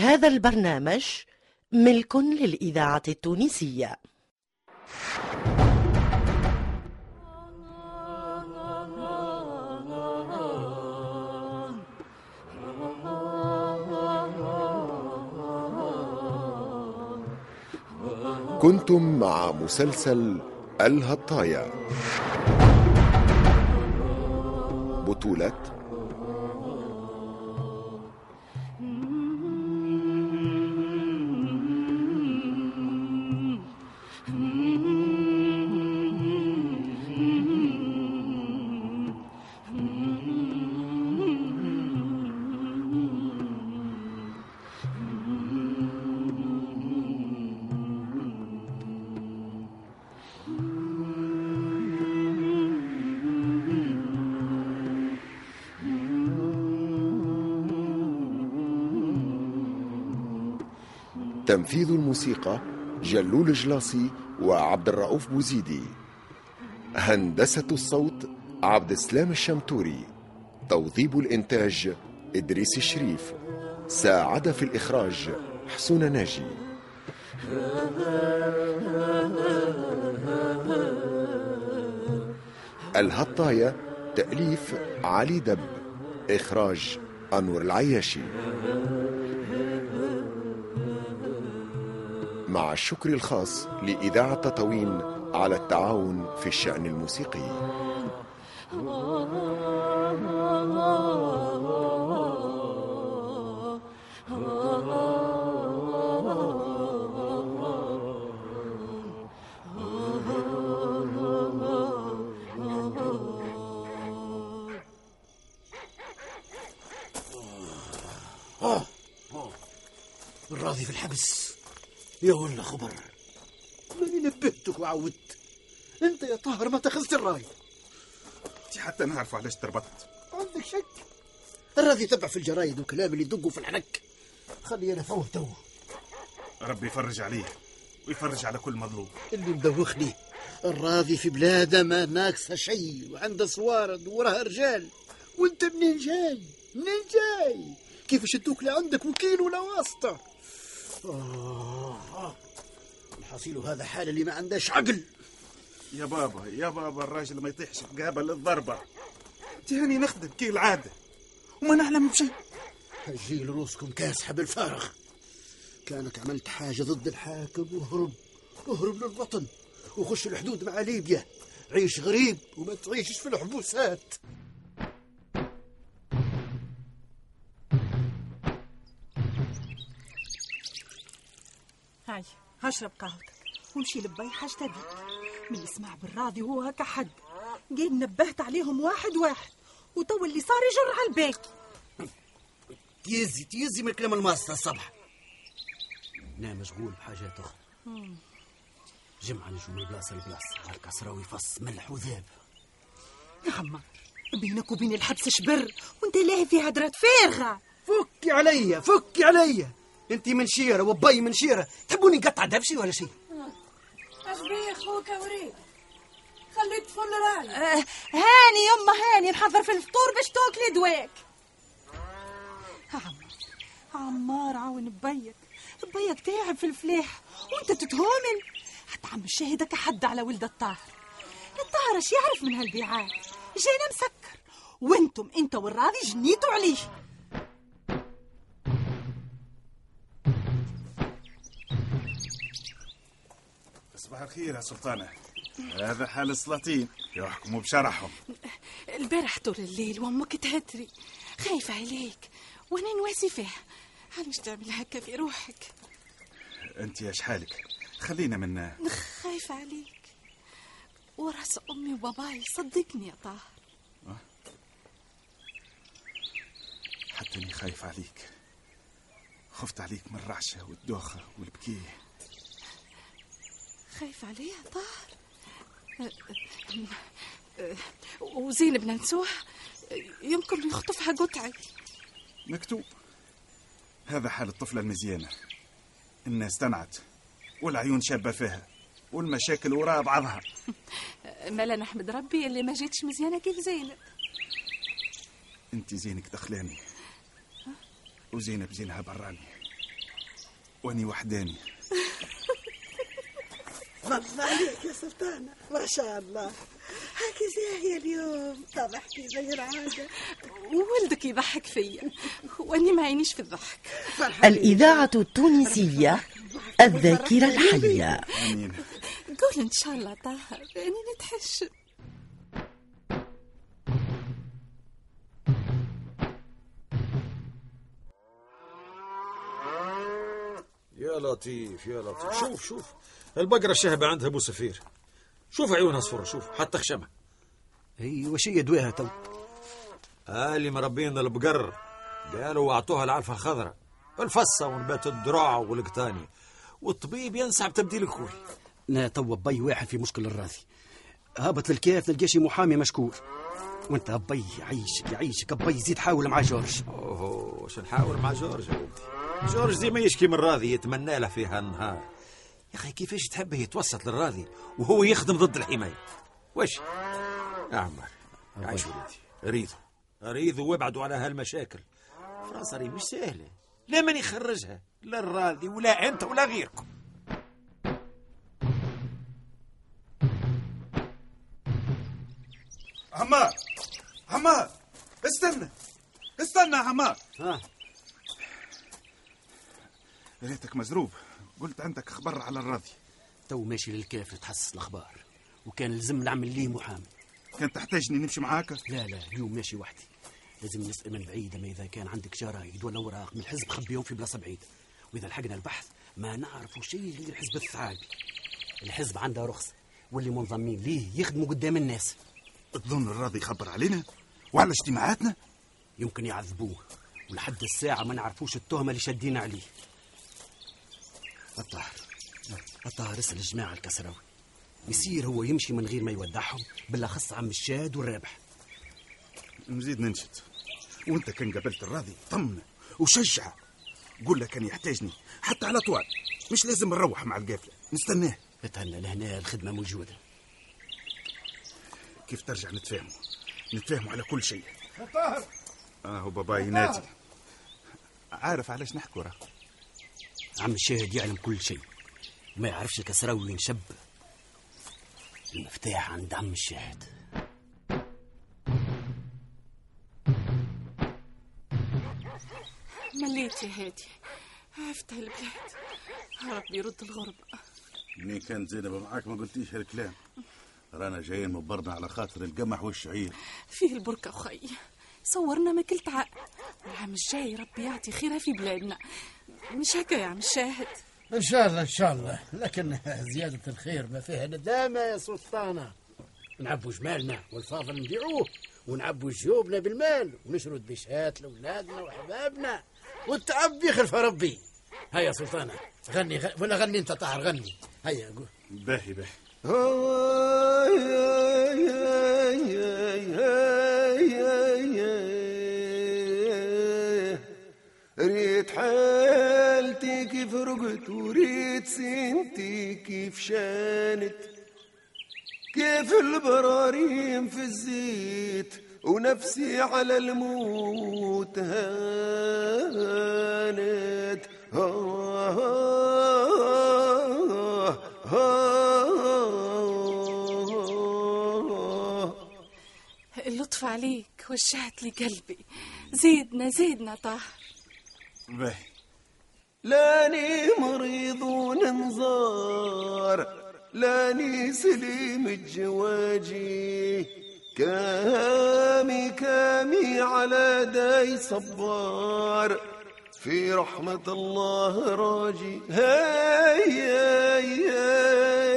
هذا البرنامج ملك للإذاعة التونسية. كنتم مع مسلسل الهطايا بطولة تنفيذ الموسيقى جلول جلاصي وعبد الرؤوف بوزيدي. هندسة الصوت عبد السلام الشمتوري. توظيب الإنتاج إدريس الشريف. ساعد في الإخراج حسون ناجي. الهطاية تأليف علي دب. إخراج أنور العياشي. مع الشكر الخاص لإذاعة تطاوين على التعاون في الشأن الموسيقي. الراضي في الحبس. يا ولا خبر ماني نبهتك وعودت. انت يا طاهر ما تاخذت الراي انت حتى نعرف علاش تربطت. عندك شك؟ الراضي يتبع في الجرايد وكلام اللي يدقوا في الحنك خلي أنا فوه تو. ربي يفرج عليه ويفرج على كل مظلوم. اللي مدوخني. الراضي في بلاده ما ناقصه شيء وعنده صوارد وراها رجال. وانت منين جاي؟ منين جاي؟ كيف شدوك لعندك وكيل ولا واسطة؟ آه. الحصيل هذا حال اللي ما عندهاش عقل. يا بابا يا بابا الراجل ما يطيحش قابل للضربة تهاني نخدم كي العادة. وما نعلم بشيء. هجيل روسكم كاسحة بالفارغ. كانك عملت حاجة ضد الحاكم واهرب اهرب للوطن. وخش الحدود مع ليبيا. عيش غريب وما تعيشش في الحبوسات. هاي هشرب قهوتك. وامشي لبي حاجتها بيك من يسمع بالراضي وهو هكا حد. قيد نبهت عليهم واحد واحد. وتو اللي صار يجر على الباقي تيزي تيزي من كلام الماستر الصبح. أنا مشغول بحاجات أخرى. جمعة نجم من بلاصة لبلاصة على الكسرة ويفص ملح وذاب يا عمار بينك وبين الحبس شبر. وانت لاهي في هدرات فارغة. فكي عليا فكي عليا. انت من شيرة وبي من شيرة تحبوني نقطع دبشي ولا شيء اش بيه أخوك وريد خليك تفل رالي آه هاني يما هاني نحضر في الفطور باش تاكلي دواك. عمار عمار عاون بيك. بيك تعب في الفلاح وانت تتهامل حتى عم الشاهدك حد على ولد الطاهر. الطاهر اش يعرف من هالبيعات؟ جانا مسكر وأنتم انت والراضي جنيتوا عليه. صباح الخير يا سلطانة. هذا حال السلاطين. يحكموا بشرحهم. البارح طول الليل وأمك تهتري خايفة عليك. وأنا نواسي فيها علاش تعمل هكا في روحك. أنت يا شحالك؟ خلينا من خايفة عليك. وراس أمي وباباي صدقني يا طاهر حتى إني خايف عليك. خفت عليك من الرعشة والدوخة والبكية. خايف عليه يا طاهر. أه، وزينب ننسوها يمكن يخطفها قطعي مكتوب. هذا حال الطفلة المزيانة. الناس تنعت والعيون شابة فيها والمشاكل وراها بعضها. مالا نحمد ربي اللي ما جيتش مزيانة كيف زينب. أنت زينك دخلاني. وزينب زينها براني. وأني وحداني. الله عليك يا سلطانة. ما شاء الله. هاكي زاهية اليوم. طبحتي زي العادة. وولدك يضحك فيا. واني ما عينيش في الضحك. الإذاعة التونسية الذاكرة الحية. قول إن شاء الله طاهر اني نتحش. لطيف يا لطيف. شوف شوف. البقرة الشهبة عندها أبو سفير. شوف عيونها صفرة شوف. حتى خشمها. هي وش هي دواها تو اللي مربين البقر. قالوا أعطوها العلفة الخضراء. الفصة ونبات الدراع والقطاني والطبيب ينصح بتبديل الكول لا تو بي واحد في مشكل الراضي هابط للكيف نلقى شي محامي مشكور. وأنت بي يعيشك يعيشك بي. زيد حاول مع جورج. أوه واش نحاول مع جورج يا ولدي؟ جورج ديما يشكي من راضي يتمنى له فيها النهار. يا أخي كيفاش تحبه يتوسط للراضي وهو يخدم ضد الحماية؟ واش يا عمر عايش ولدي اريدوا اريدوا وابعدوا على هالمشاكل. فرنسا مش سهلة. لا من يخرجها لا الراضي ولا أنت ولا غيركم. عمار عمار استنى استنى يا عمار. ها؟ يا ريتك مزروب. قلت عندك خبر على الراضي. تو ماشي للكيف نتحسس الأخبار. وكان لازم نعمل ليه محامي. كان تحتاجني نمشي معاك؟ لا لا اليوم ماشي وحدي. لازم نسأل من بعيد ما إذا كان عندك جرايد ولا أوراق من الحزب خبيهم في بلاصة بعيدة. وإذا لحقنا البحث ما نعرفوا شيء غير حزب الثعالبي الحزب عنده رخصة واللي منضمين ليه يخدموا قدام الناس. تظن الراضي يخبر علينا؟ وعلى اجتماعاتنا؟ يمكن يعذبوه. ولحد الساعة ما نعرفوش التهمة اللي شادين عليه. الطاهر الطاهر اسأل الجماعة الكسراوي. يصير هو يمشي من غير ما يودعهم بالأخص عم الشاد والرابح نزيد ننشد وأنت كان قابلت الراضي طمنه وشجعه. قول له كان يحتاجني حتى على طوال. مش لازم نروح مع القافلة نستناه. اتهنى لهنا الخدمة موجودة. كيف ترجع نتفاهموا نتفاهموا على كل شيء. طاهر آه بابا ينادي عارف علاش نحكوا راه؟ عم الشاهد يعلم كل شيء. ما يعرفش الكسراوي وين شب المفتاح عند عم الشاهد. مليت يا هادي. عرفت هالبلاد. ربي يرد الغربة منين كانت زينب معاك؟ ما قلتيش هالكلام. رانا جايين مبرنا على خاطر القمح والشعير. فيه البركة خي صورنا ما كلت عقل العام الجاي ربي يعطي خيرها في بلادنا. مش هكا يا عم الشاهد إن شاء الله إن شاء الله. لكن زيادة الخير ما فيها ندامة يا سلطانة. نعبوا جمالنا والفاضل نبيعوه ونعبوا جيوبنا بالمال ونشرد بشهات لأولادنا وأحبابنا. والتعب يخلف ربي. هيا يا سلطانة غني غ... ولا غني أنت طاهر غني. هيا قول باهي باهي. ريت حالتي كيف رقت وريت سنتي كيف شانت. كيف البراريم في الزيت ونفسي على الموت هانت. آه آه آه اللطف عليك وجهت لي قلبي زيدنا زيدنا طاهر. باهي لاني مريض وننظار لاني سليم الجواجي. كامي كامي على داي صبار. في رحمة الله راجي. هيا يا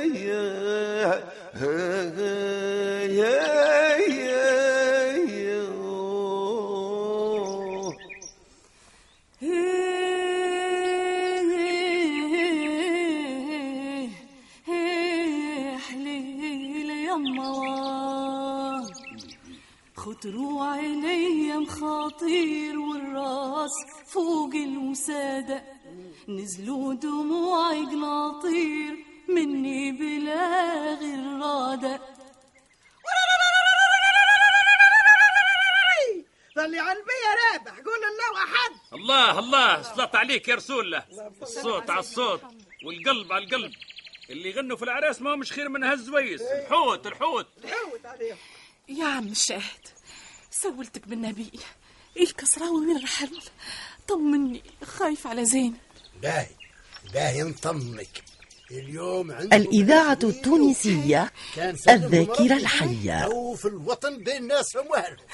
يا هيا خطروا علي مخاطير والراس فوق الوسادة نزلوا دموعي قناطير مني بلا غرادة ظلي على البيا رابح قول الله أحد الله الله صلاة عليك يا رسول الله. الصوت على الصوت والقلب على القلب. اللي يغنوا في العراس ما هو مش خير من هالزويس. الحوت الحوت. يا عم الشاهد سولتك بالنبي. الكسراوي وين رحل طمني خايف على زين. باهي باهي نطمك اليوم الإذاعة التونسية الذاكرة الحية. أو في الوطن بين ناسهم واهلهم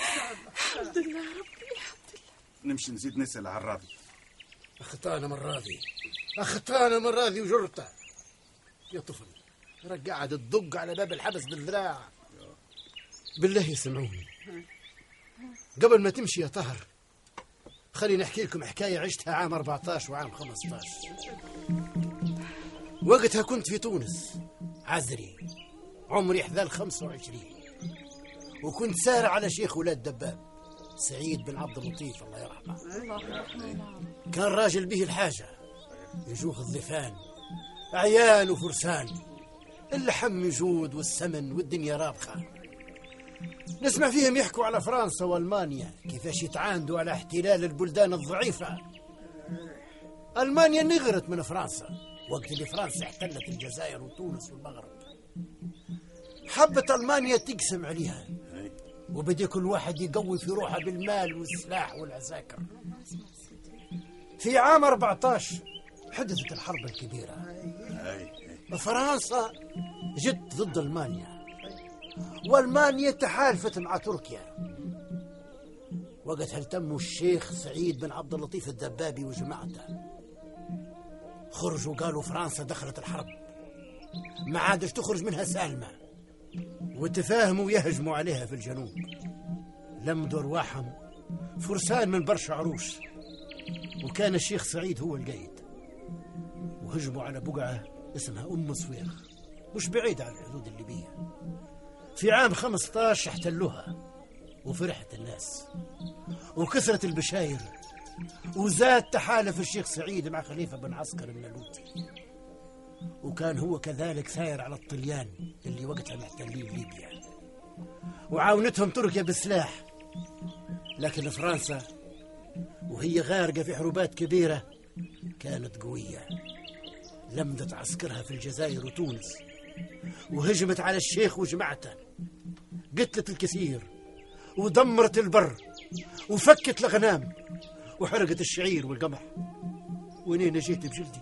الحمد لله ربي نمشي نزيد نسأل على الراضي. أخطانا من راضي أخطانا من راضي وجرته يا طفل راك قاعد تدق على باب الحبس بالذراع. بالله يسمعوني. قبل ما تمشي يا طهر خليني نحكي لكم حكاية عشتها عام 14 وعام 15 وقتها كنت في تونس عزري عمري حذال 25 وكنت سارع على شيخ ولاد دباب سعيد بن عبد اللطيف الله يرحمه. كان راجل به الحاجة يجوه الضفان عيال وفرسان. اللحم يجود والسمن والدنيا رابخة. نسمع فيهم يحكوا على فرنسا وألمانيا كيفاش يتعاندوا على احتلال البلدان الضعيفة. ألمانيا نغرت من فرنسا وقت اللي فرنسا احتلت الجزائر وتونس والمغرب. حبت ألمانيا تقسم عليها وبدي كل واحد يقوي في روحه بالمال والسلاح والعساكر. في عام 14 حدثت الحرب الكبيرة. فرنسا جت ضد ألمانيا. والمانيا تحالفت مع تركيا. وقتها التموا الشيخ سعيد بن عبد اللطيف الدبابي وجماعته. خرجوا قالوا فرنسا دخلت الحرب. ما عادش تخرج منها سالمة. وتفاهموا يهجموا عليها في الجنوب. لمدوا رواحهم فرسان من برشا عروش وكان الشيخ سعيد هو القايد وهجموا على بقعة اسمها أم صويغ مش بعيدة عن الحدود الليبية. في عام 15 احتلوها وفرحت الناس وكثرت البشاير وزاد تحالف الشيخ سعيد مع خليفة بن عسكر النالوتي وكان هو كذلك ثاير على الطليان اللي وقتها محتلين ليبيا. وعاونتهم تركيا بالسلاح لكن فرنسا وهي غارقة في حروبات كبيرة كانت قوية. لمدت عسكرها في الجزائر وتونس. وهجمت على الشيخ وجماعته. قتلت الكثير ودمرت البر وفكت الغنام وحرقت الشعير والقمح. وين جيت بجلدي؟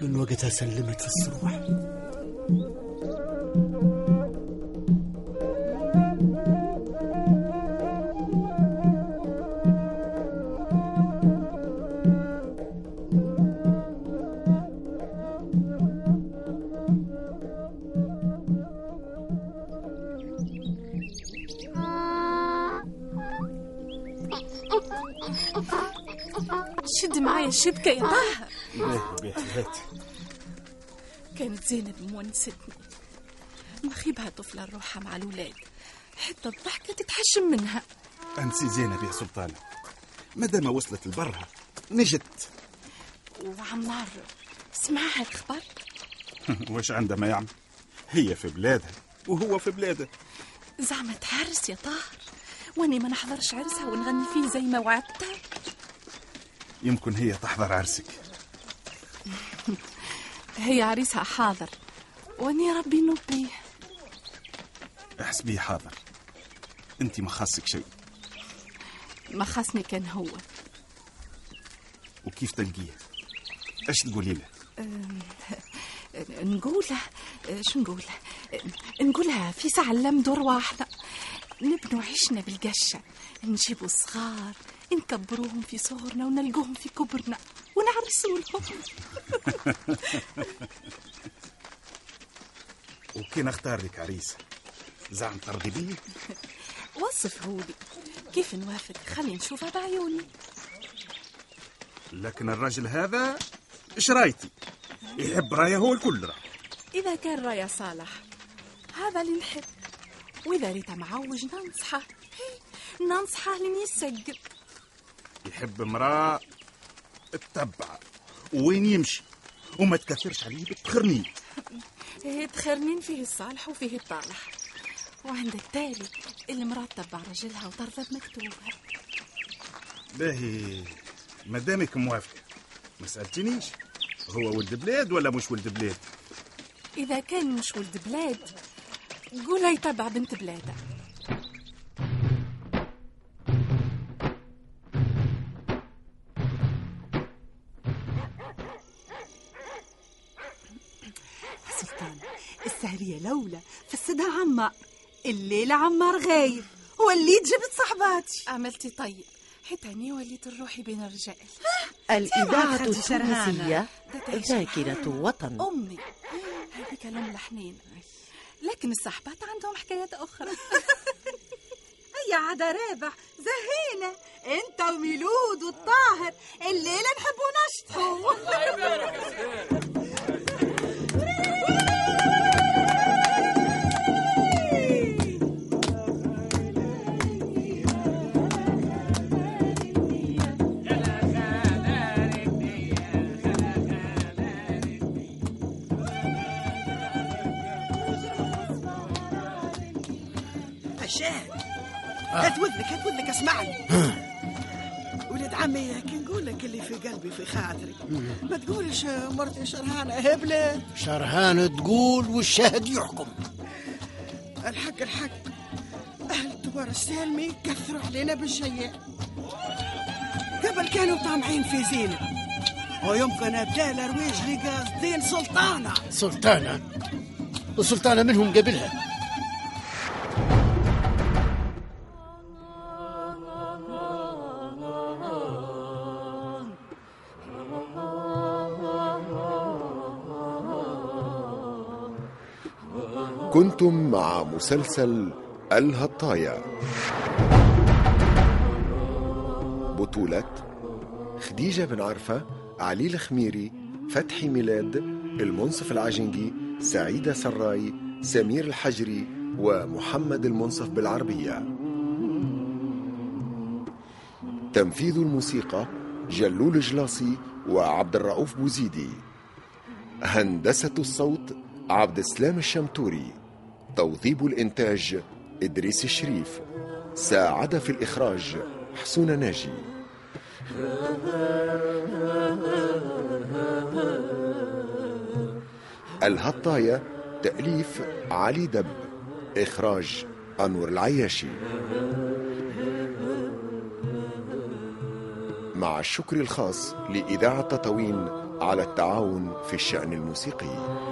من وقتها سلمت في الصروح شد معايا الشبكة يا طه. باهي باهي هات. كانت زينب مونستني. مخيبها طفلة روحها مع الولاد حتى الضحكة تتحشم منها. أنسي زينب يا سلطانة مادام وصلت لبرها نجت. وعمار سمعها الخبر واش عندها ما يعمل؟ هي في بلادها وهو في بلاده زعما تهرس يا طاهر. واني ما نحضرش عرسها ونغني فيه زي ما وعدتها. يمكن هي تحضر عرسك. هي عريسها حاضر. واني ربي نبيه احسبيه حاضر. انت ما خاصك شيء. ما خاصني كان هو. وكيف تلقيه؟ إيش تقولي له؟ نقوله شو نقوله؟ نقولها في ساعة نلمدوا رواحنا نبنوا عيشنا بالقشة. نجيبوا صغار نكبروهم في صغرنا ونلقوهم في كبرنا ونعرسوا لهم. وكي نختار لك عريس. زعم ترضي بيه؟ وصفه لي. كيف نوافق؟ خلي نشوفها بعيوني لكن الرجل هذا إيش رايتي؟ يحب رايه هو الكل. راه إذا كان رايا صالح هذا اللي نحب. وإذا ريت معوج ننصحه. ننصحه لين يسقف يحب امرأة تتبع. وين يمشي؟ وما تكثرش عليه بالتخرنين إيه، تخرنين فيه الصالح وفيه الطالح. وعند التالي المرأة تتبع رجلها وترضى بمكتوبها. باهي. مادامك موافقة. ما سألتنيش. هو ولد بلاد ولا مش ولد بلاد؟ إذا كان مش ولد بلاد قولها يتبع بنت بلادة. سلطان السهرية لولا فسدها عمار الليلة عمار غايب وليت جبت صحباتي. عملتي طيب حتى أني وليت الروحي بين الرجال. الإذاعة. التونسية ذاكرة وطن. أمي هذيك الأم الحنين لكن الصحبات عندهم حكايات أخرى. هيا عدا رابح زهينة انت وميلود والطاهر الليلة نحبوا نشطحوا الشاهد وذنك اسمعني. ولد عمي كي نقول لك اللي في قلبي في خاطري ما تقولش مرتي شرهانة هبلت شرهان تقول والشاهد يحكم. الحق الحق. أهل الدوار السالمي كثروا علينا بالشيء. قبل كانوا طامعين في زينة. ويمكن ابدال أرويج لي قاصدين سلطانة. سلطانة. السلطانة منهم قبلها. كنتم مع مسلسل الهطايا. بطولة خديجة بن عرفة علي الخميري فتحي ميلاد المنصف العجنجي سعيدة سراي سمير الحجري ومحمد المنصف بالعربية. تنفيذ الموسيقى جلول جلاصي وعبد الرؤوف بوزيدي. هندسة الصوت عبد السلام الشمتوري. توظيب الإنتاج إدريس الشريف. ساعد في الإخراج حسون ناجي. الهطاية تأليف علي دب. إخراج أنور العياشي. مع الشكر الخاص لإذاعة تطاوين على التعاون في الشأن الموسيقي.